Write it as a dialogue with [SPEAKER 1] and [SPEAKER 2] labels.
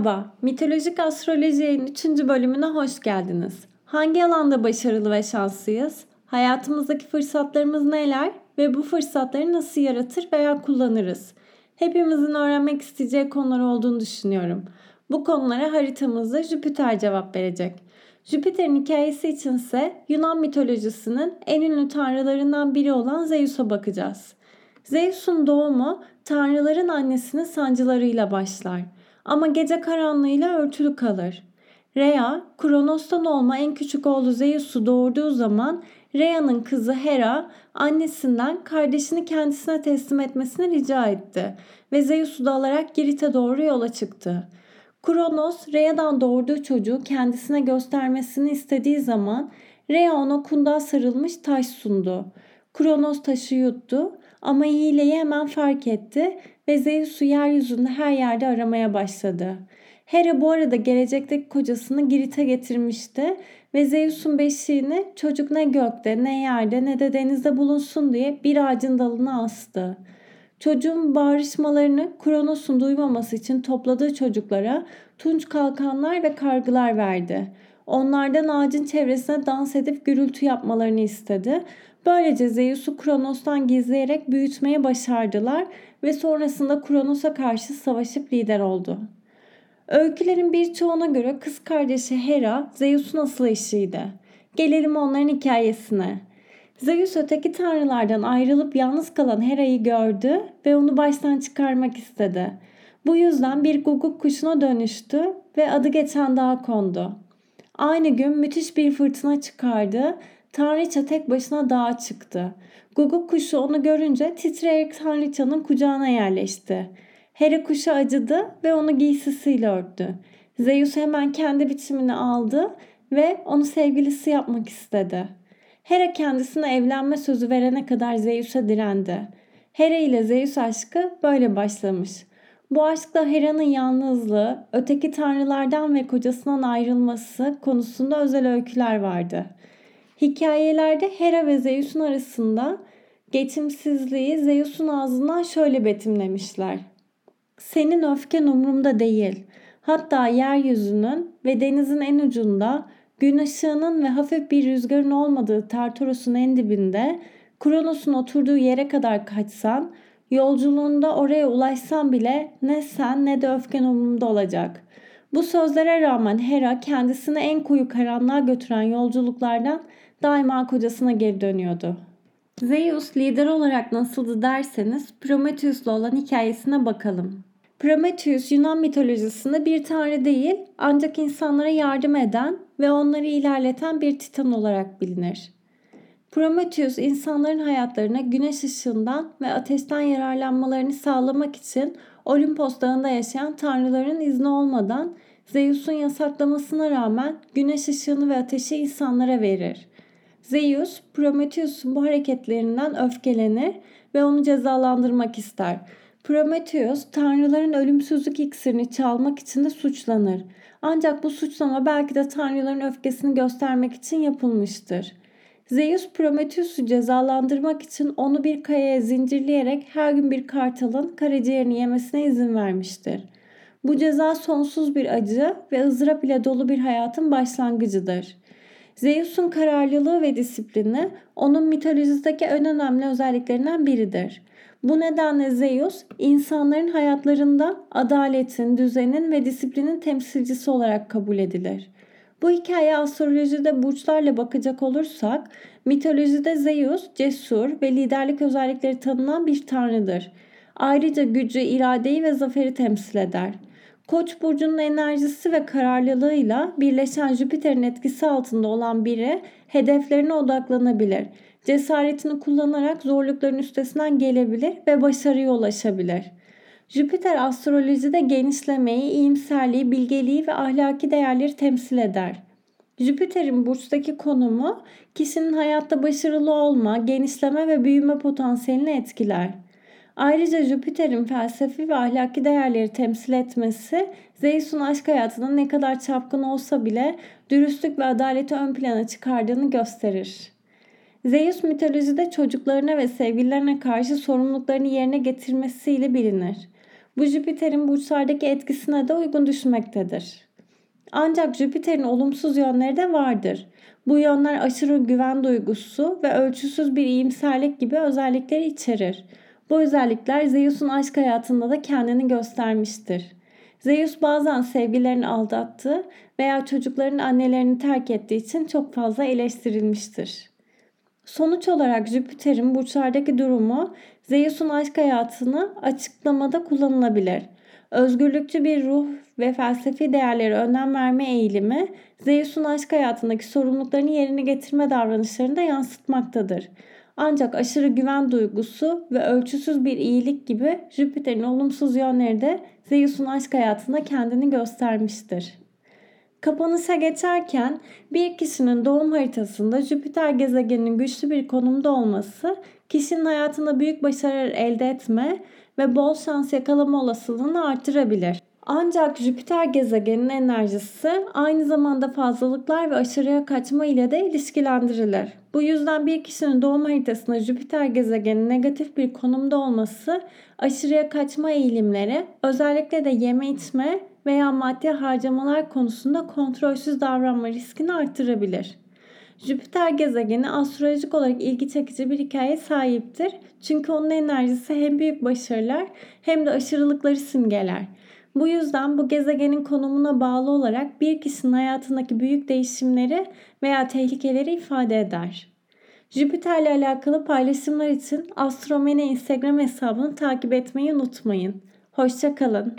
[SPEAKER 1] Merhaba, Mitolojik Astroloji'nin 3. bölümüne hoş geldiniz. Hangi alanda başarılı ve şanslıyız? Hayatımızdaki fırsatlarımız neler ve bu fırsatları nasıl yaratır veya kullanırız? Hepimizin öğrenmek isteyeceği konular olduğunu düşünüyorum. Bu konulara haritamızda Jüpiter cevap verecek. Jüpiter'in hikayesi içinse Yunan mitolojisinin en ünlü tanrılarından biri olan Zeus'a bakacağız. Zeus'un doğumu tanrıların annesinin sancılarıyla başlar ama gece karanlığıyla örtülü kalır. Rhea, Kronos'tan olma en küçük oğlu Zeus'u doğurduğu zaman Rhea'nın kızı Hera annesinden kardeşini kendisine teslim etmesini rica etti ve Zeus'u da alarak Girit'e doğru yola çıktı. Kronos, Rhea'dan doğurduğu çocuğu kendisine göstermesini istediği zaman Rhea ona kundağa sarılmış taş sundu. Kronos taşı yuttu ama hileyi hemen fark etti ve Zeus'u yeryüzünde her yerde aramaya başladı. Hera bu arada gelecekteki kocasını Girit'e getirmişti ve Zeus'un beşiğini çocuk ne gökte ne yerde ne de denizde bulunsun diye bir ağacın dalına astı. Çocuğun bağırışmalarını Kronos'un duymaması için topladığı çocuklara tunç kalkanlar ve kargılar verdi. Onlardan ağacın çevresine dans edip gürültü yapmalarını istedi. Böylece Zeus'u Kronos'tan gizleyerek büyütmeye başardılar ve sonrasında Kronos'a karşı savaşıp lider oldu. Öykülerin birçoğuna göre kız kardeşi Hera Zeus'un asıl eşiydi. Gelelim onların hikayesine. Zeus öteki tanrılardan ayrılıp yalnız kalan Hera'yı gördü ve onu baştan çıkarmak istedi. Bu yüzden bir guguk kuşuna dönüştü ve adı geçen dağa kondu. Aynı gün müthiş bir fırtına çıkardı. Tanrıça tek başına dağa çıktı. Guguk kuşu onu görünce titreyerek Tanrıçanın kucağına yerleşti. Hera kuşa acıdı ve onu giysisiyle örttü. Zeus hemen kendi biçimini aldı ve onu sevgilisi yapmak istedi. Hera kendisine evlenme sözü verene kadar Zeus'a direndi. Hera ile Zeus aşkı böyle başlamış. Bu aşkta Hera'nın yalnızlığı, öteki tanrılardan ve kocasından ayrılması konusunda özel öyküler vardı. Hikayelerde Hera ve Zeus'un arasında geçimsizliği Zeus'un ağzından şöyle betimlemişler. Senin öfken umurumda değil. Hatta yeryüzünün ve denizin en ucunda gün ışığının ve hafif bir rüzgarın olmadığı Tartaros'un en dibinde Kronos'un oturduğu yere kadar kaçsan, yolculuğunda oraya ulaşsan bile ne sen ne de öfken umurumda olacak. Bu sözlere rağmen Hera kendisini en koyu karanlığa götüren yolculuklardan daima kocasına geri dönüyordu. Zeus lider olarak nasıldı derseniz Prometheus'la olan hikayesine bakalım. Prometheus Yunan mitolojisinde bir tanrı değil ancak insanlara yardım eden ve onları ilerleten bir titan olarak bilinir. Prometheus insanların hayatlarına güneş ışığından ve ateşten yararlanmalarını sağlamak için Olimpos dağında yaşayan tanrıların izni olmadan Zeus'un yasaklamasına rağmen güneş ışığını ve ateşi insanlara verir. Zeus, Prometheus'un bu hareketlerinden öfkelenir ve onu cezalandırmak ister. Prometheus, tanrıların ölümsüzlük iksirini çalmak için de suçlanır. Ancak bu suçlama belki de tanrıların öfkesini göstermek için yapılmıştır. Zeus Prometheus'u cezalandırmak için onu bir kayaya zincirleyerek her gün bir kartalın karaciğerini yemesine izin vermiştir. Bu ceza sonsuz bir acı ve ızdırap ile dolu bir hayatın başlangıcıdır. Zeus'un kararlılığı ve disiplini onun mitolojideki en önemli özelliklerinden biridir. Bu nedenle Zeus insanların hayatlarında adaletin, düzenin ve disiplinin temsilcisi olarak kabul edilir. Bu hikaye astrolojide burçlarla bakacak olursak mitolojide Zeus cesur ve liderlik özellikleri tanınan bir tanrıdır. Ayrıca gücü, iradeyi ve zaferi temsil eder. Koç burcunun enerjisi ve kararlılığıyla birleşen Jüpiter'in etkisi altında olan biri hedeflerine odaklanabilir. Cesaretini kullanarak zorlukların üstesinden gelebilir ve başarıya ulaşabilir. Jüpiter astrolojide genişlemeyi, iyimserliği, bilgeliği ve ahlaki değerleri temsil eder. Jüpiter'in burçtaki konumu kişinin hayatta başarılı olma, genişleme ve büyüme potansiyelini etkiler. Ayrıca Jüpiter'in felsefi ve ahlaki değerleri temsil etmesi Zeus'un aşk hayatının ne kadar çapkın olsa bile dürüstlük ve adaleti ön plana çıkardığını gösterir. Zeus mitolojide çocuklarına ve sevgililerine karşı sorumluluklarını yerine getirmesiyle bilinir. Bu Jüpiter'in burçlardaki etkisine de uygun düşmektedir. Ancak Jüpiter'in olumsuz yönleri de vardır. Bu yönler aşırı güven duygusu ve ölçüsüz bir iyimserlik gibi özellikleri içerir. Bu özellikler Zeus'un aşk hayatında da kendini göstermiştir. Zeus bazen sevgilerini aldattığı veya çocukların annelerini terk ettiği için çok fazla eleştirilmiştir. Sonuç olarak Jüpiter'in burçlardaki durumu Zeus'un aşk hayatını açıklamada kullanılabilir. Özgürlükçü bir ruh ve felsefi değerlere önem verme eğilimi Zeus'un aşk hayatındaki sorumluluklarını yerine getirme davranışlarını da yansıtmaktadır. Ancak aşırı güven duygusu ve ölçüsüz bir iyilik gibi Jüpiter'in olumsuz yönleri de Zeus'un aşk hayatında kendini göstermiştir. Kapanışa geçerken bir kişinin doğum haritasında Jüpiter gezegeninin güçlü bir konumda olması kişinin hayatında büyük başarılar elde etme ve bol şans yakalama olasılığını artırabilir. Ancak Jüpiter gezegeninin enerjisi aynı zamanda fazlalıklar ve aşırıya kaçma ile de ilişkilendirilir. Bu yüzden bir kişinin doğum haritasında Jüpiter gezegenin negatif bir konumda olması aşırıya kaçma eğilimleri, özellikle de yeme içme veya maddi harcamalar konusunda kontrolsüz davranma riskini artırabilir. Jüpiter gezegeni astrolojik olarak ilgi çekici bir hikaye sahiptir. Çünkü onun enerjisi hem büyük başarılar hem de aşırılıkları simgeler. Bu yüzden bu gezegenin konumuna bağlı olarak bir kişinin hayatındaki büyük değişimleri veya tehlikeleri ifade eder. Jüpiter ile alakalı paylaşımlar için Astromene Instagram hesabını takip etmeyi unutmayın. Hoşçakalın.